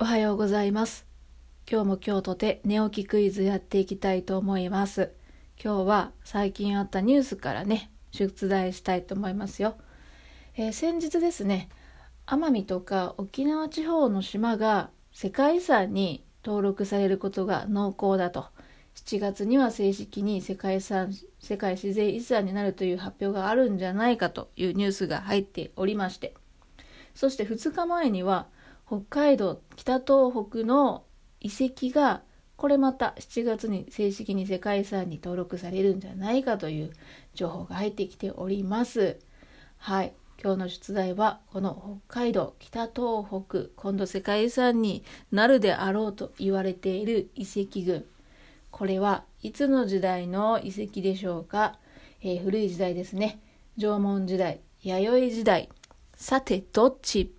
おはようございます。今日も今日とて寝起きクイズやっていきたいと思います。今日は最近あったニュースからね、出題したいと思いますよ。えー先日ですね、奄美とか沖縄地方の島が世界遺産に登録されることが濃厚だと。7月には正式に世界遺産、世界自然遺産になるという発表があるんじゃないかというニュースが入っておりまして、そして2日前には北海道北東北の遺跡がこれまた7月に正式に世界遺産に登録されるんじゃないかという情報が入ってきております。はい。今日の出題はこの北海道北東北今度世界遺産になるであろうと言われている遺跡群。これはいつの時代の遺跡でしょうか、えー古い時代ですね。縄文時代弥生時代。さてどっち？